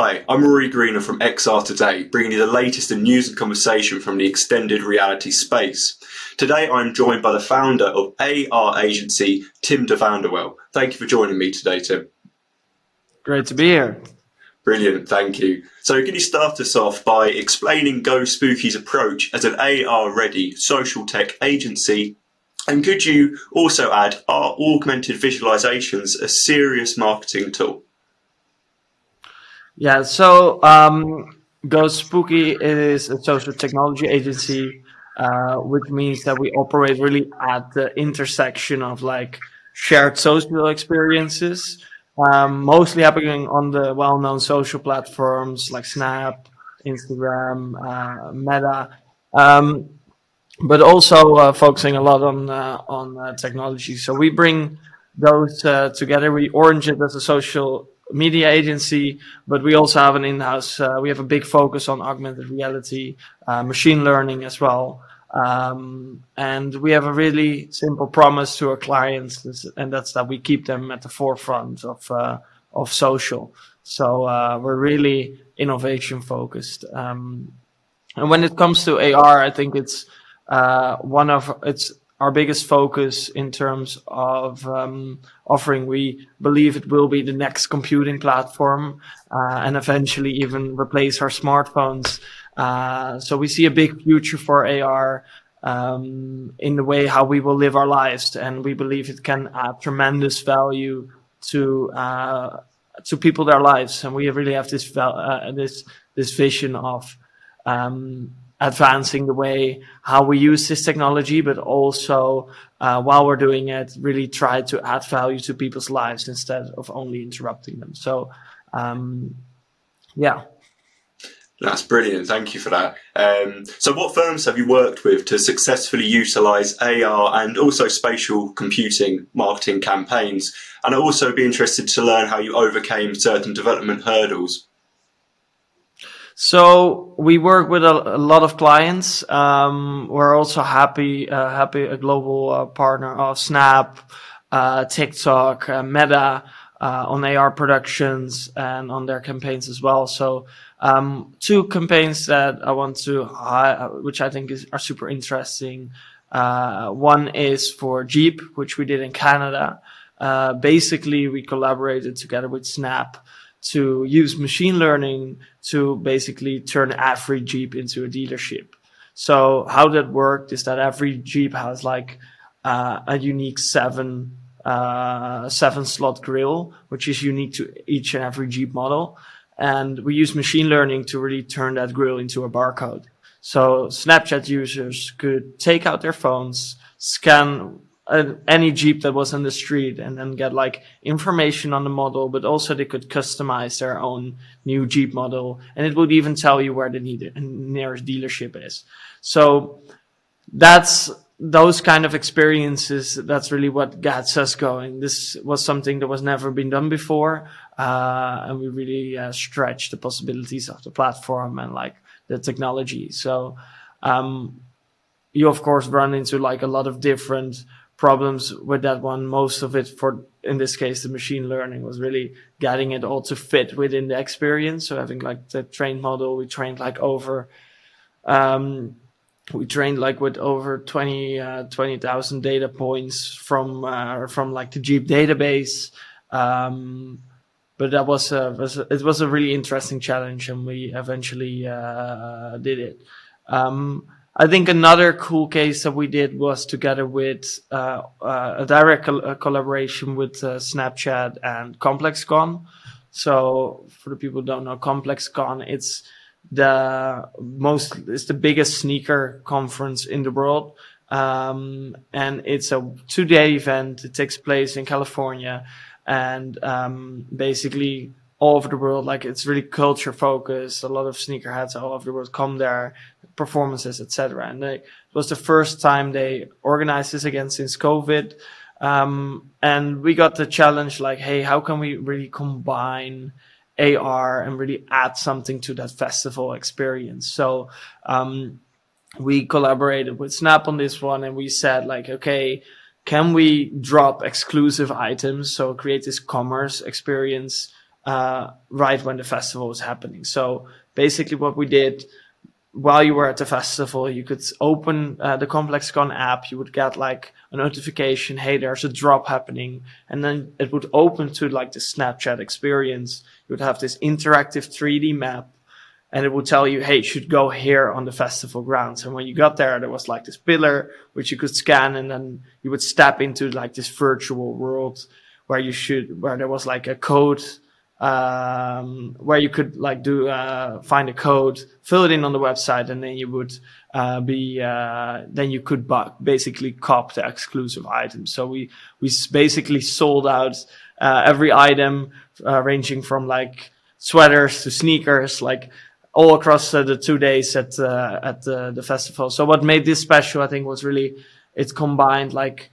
Hi, I'm Rory Greener from XR Today, bringing you the latest in news and conversation from the extended reality space. Today I'm joined by the founder of AR agency, Tim de Vanderwel. Thank you for joining me today, Tim. Great to be here. Brilliant, thank you. So, can you start us off by explaining Go Spooky's approach as an AR ready social tech agency? And could you also add, are augmented visualizations a serious marketing tool? Yeah, so um, Go Spooky is a social technology agency, uh, which means that we operate really at the intersection of like shared social experiences um, mostly happening on the well-known social platforms like Snap, Instagram, uh, Meta, um, but also uh, focusing a lot on uh, on uh, technology. So we bring those uh, together. We orange it as a social media agency, but we also have an in-house. Uh, we have a big focus on augmented reality, machine learning as well. Um, and we have a really simple promise to our clients, and that's that we keep them at the forefront of uh, of social. So uh, we're really innovation focused. Um, and when it comes to AR, I think it's uh, one of it's our biggest focus in terms of um, offering. We believe it will be the next computing platform, uh, and eventually even replace our smartphones. Uh, so we see a big future for AR um, in the way how we will live our lives, and we believe it can add tremendous value to uh, to people their lives. And we really have this uh, this this vision of um, advancing the way how we use this technology, but also uh, while we're doing it, really try to add value to people's lives instead of only interrupting them. So, um, yeah. That's brilliant. Thank you for that. Um, so, what firms have you worked with to successfully utilize AR and also spatial computing marketing campaigns? And I'd also be interested to learn how you overcame certain development hurdles. So we work with a, a lot of clients. Um, we're also happy, uh, happy a global uh, partner of Snap, uh, TikTok, uh, Meta uh, on AR productions and on their campaigns as well. So um, two campaigns that I want to, which I think is, are super interesting. Uh, one is for Jeep, which we did in Canada. Uh, basically, we collaborated together with Snap to use machine learning to basically turn every Jeep into a dealership. So how that worked is that every Jeep has like uh, a unique seven uh, seven slot grill, which is unique to each and every Jeep model. And we use machine learning to really turn that grill into a barcode. So Snapchat users could take out their phones, scan any Jeep that was on the street and then get like information on the model, but also they could customize their own new Jeep model. And it would even tell you where the nearest dealership is. So that's those kind of experiences, that's really what gets us going. This was something that was never been done before. Uh, and we really uh, stretched the possibilities of the platform and like the technology. So, um, you of course run into like a lot of different problems with that one. Most of it for, in this case, the machine learning was really getting it all to fit within the experience. So having like the trained model, we trained like over, um, we trained like with over 20 uh, 20,000 data points from uh, from like the Jeep database um, but that was a, was a, it was a really interesting challenge and we eventually uh, did it um, I think another cool case that we did was together with uh, uh, a direct co- collaboration with uh, Snapchat and ComplexCon. So for the people who don't know ComplexCon it's the most it's the biggest sneaker conference in the world. Um, and it's a two day event. It takes place in california and um, basically all over the world. Like it's really culture focused a lot of sneakerheads all over the world come there performances etc and they, it was the first time they organized this again since covid um, and we got the challenge like hey how can we really combine AR and really add something to that festival experience. So um, we collaborated with Snap on this one, and we said like, okay, can we drop exclusive items? So create this commerce experience uh, right when the festival is happening. So basically, what we did while you were at the festival, you could open uh, the ComplexCon app. You would get like a notification, hey, there's a drop happening, and then it would open to like the Snapchat experience. You would have this interactive 3D map, and it would tell you, hey, you should go here on the festival grounds. And when you got there, there was like this pillar which you could scan, and then you would step into like this virtual world where you should, where there was like a code um, where you could like do uh, find a code, fill it in on the website, and then you would uh, be uh, then you could bu- basically cop the exclusive items. So we we basically sold out uh, every item, uh, ranging from like sweaters to sneakers, like all across the two days at uh, at the, the festival. So what made this special, I think, was really it combined like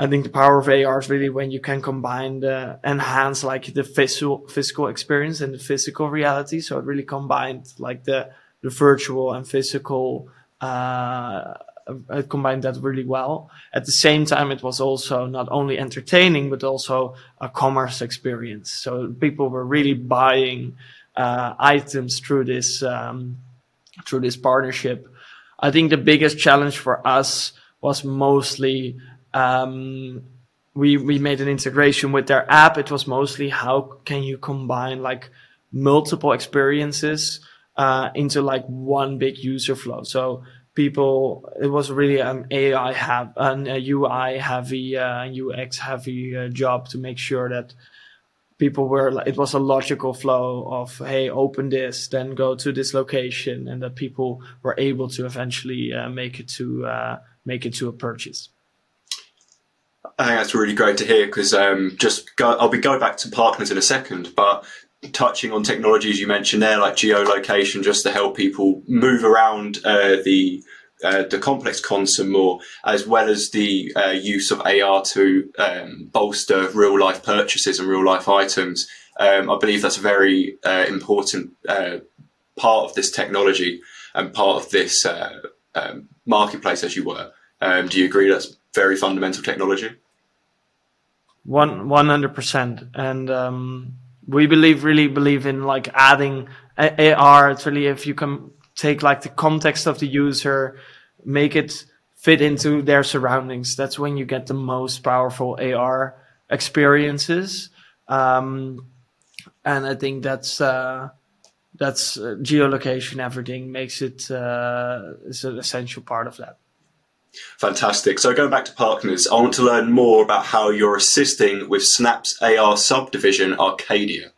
I think the power of AR is really when you can combine the enhance like the physical physical experience and the physical reality. So it really combined like the the virtual and physical. Uh, it combined that really well. At the same time, it was also not only entertaining but also a commerce experience. So people were really buying uh, items through this um, through this partnership. I think the biggest challenge for us was mostly um, we we made an integration with their app. It was mostly how can you combine like multiple experiences uh, into like one big user flow. So people, it was really an AI have an a UI heavy, uh, UX heavy uh, job to make sure that people were. It was a logical flow of hey, open this, then go to this location, and that people were able to eventually uh, make it to uh, make it to a purchase. I think that's really great to hear because um, just go, I'll be going back to partners in a second, but touching on technologies you mentioned there, like geolocation, just to help people move around uh, the uh, the ComplexCon some more, as well as the uh, use of AR to um, bolster real life purchases and real life items. Um, I believe that's a very uh, important uh, part of this technology and part of this uh, um, marketplace, as you were. Um, do you agree that's very fundamental technology? One one hundred percent, and um, we believe really believe in like adding AR. It's really if you can take like the context of the user, make it fit into their surroundings. That's when you get the most powerful AR experiences. Um, and I think that's uh, that's uh, geolocation. Everything makes it uh, is an essential part of that. Fantastic. So going back to partners, I want to learn more about how you're assisting with Snap's AR subdivision Arcadia.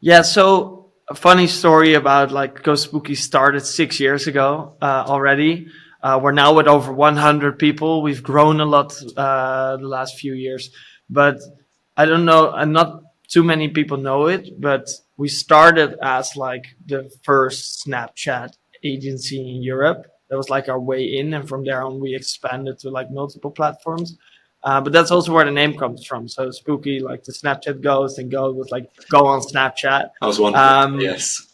Yeah, so a funny story about like Go Spooky started six years ago uh, already. Uh, we're now with over 100 people. We've grown a lot uh, the last few years, but I don't know, and not too many people know it, but we started as like the first Snapchat agency in Europe that was like our way in, and from there on we expanded to like multiple platforms. Uh, but that's also where the name comes from. So spooky, like the Snapchat ghost, and go was like go on Snapchat. I was wondering. Um, yes,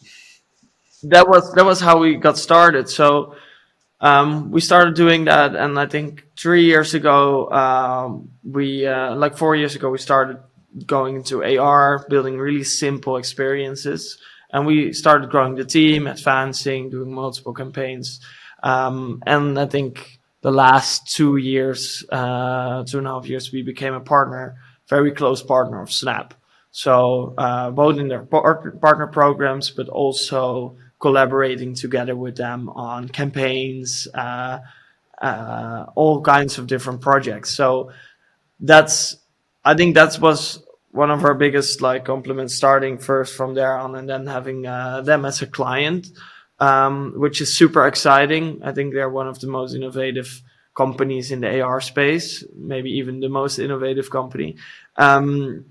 that was that was how we got started. So um, we started doing that, and I think three years ago, um, we uh, like four years ago, we started going into AR, building really simple experiences, and we started growing the team, advancing, doing multiple campaigns. Um, and I think the last two years, uh, two and a half years, we became a partner, very close partner of Snap. So uh, both in their par- partner programs, but also collaborating together with them on campaigns, uh, uh, all kinds of different projects. So that's, I think that was one of our biggest like compliments starting first from there on and then having uh, them as a client um, which is super exciting. I think they're one of the most innovative companies in the AR space, maybe even the most innovative company. Um,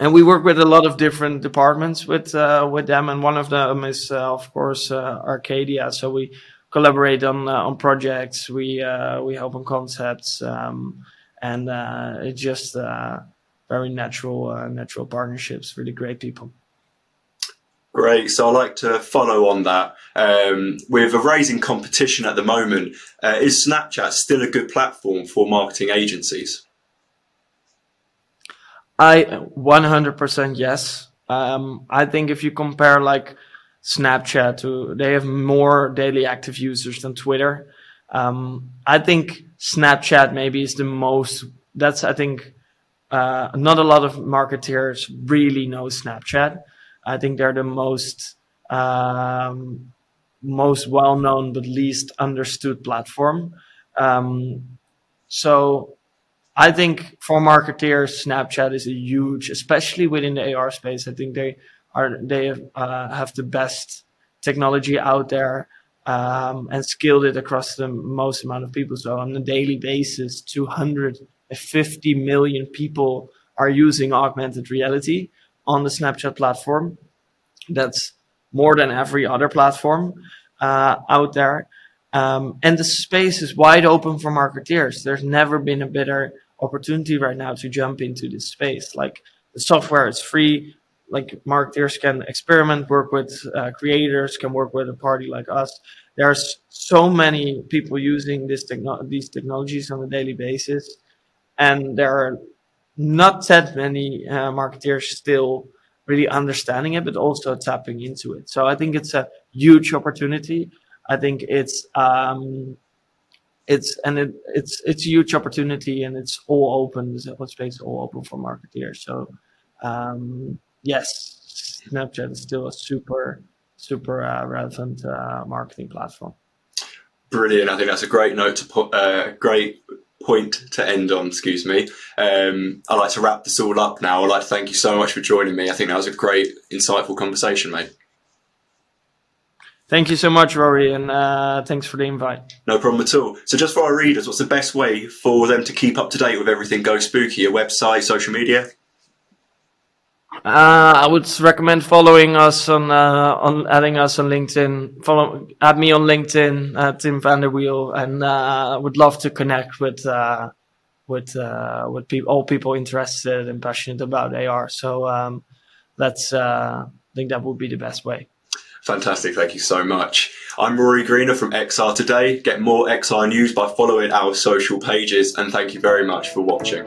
and we work with a lot of different departments with uh, with them, and one of them is, uh, of course, uh, Arcadia. So we collaborate on uh, on projects. We uh, we help on concepts, um, and uh, it's just very natural natural partnerships. Really great people. Great. So I like to follow on that. Um, with a rising competition at the moment, uh, is Snapchat still a good platform for marketing agencies? I 100% yes. Um, I think if you compare like Snapchat to, they have more daily active users than Twitter. Um, I think Snapchat maybe is the most, that's, I think, uh, not a lot of marketeers really know Snapchat. I think they're the most, um, most well known but least understood platform. Um, so I think for marketeers, Snapchat is a huge, especially within the AR space. I think they are they uh, have the best technology out there um, and scaled it across the most amount of people. So on a daily basis, 250 million people are using augmented reality on the Snapchat platform. That's more than every other platform uh, out there. Um, and the space is wide open for marketeers. There's never been a better opportunity right now to jump into this space. Like the software is free. Like marketers can experiment, work with uh, creators, can work with a party like us. There's so many people using this techno- these technologies on a daily basis, and there are not that many uh, marketers still really understanding it, but also tapping into it. So I think it's a huge opportunity. I think it's um, it's and it, it's it's a huge opportunity and it's all open. The space all open for marketeers. So um, yes, Snapchat is still a super super uh, relevant uh, marketing platform. Brilliant. I think that's a great note to put. Uh, great point to end on. Excuse me. Um, I'd like to wrap this all up now. I'd like to thank you so much for joining me. I think that was a great, insightful conversation, mate. Thank you so much, Rory, and uh, thanks for the invite. No problem at all. So, just for our readers, what's the best way for them to keep up to date with everything Go Spooky? Your website, social media? Uh, I would recommend following us on uh, on adding us on LinkedIn. Follow add me on LinkedIn, uh, Tim Vanderweel, and I uh, would love to connect with uh, with uh, with people, all people interested and passionate about AR. So um, that's I think that would be the best way. Fantastic. Thank you so much. I'm Rory Greener from XR Today. Get more XR news by following our social pages and thank you very much for watching.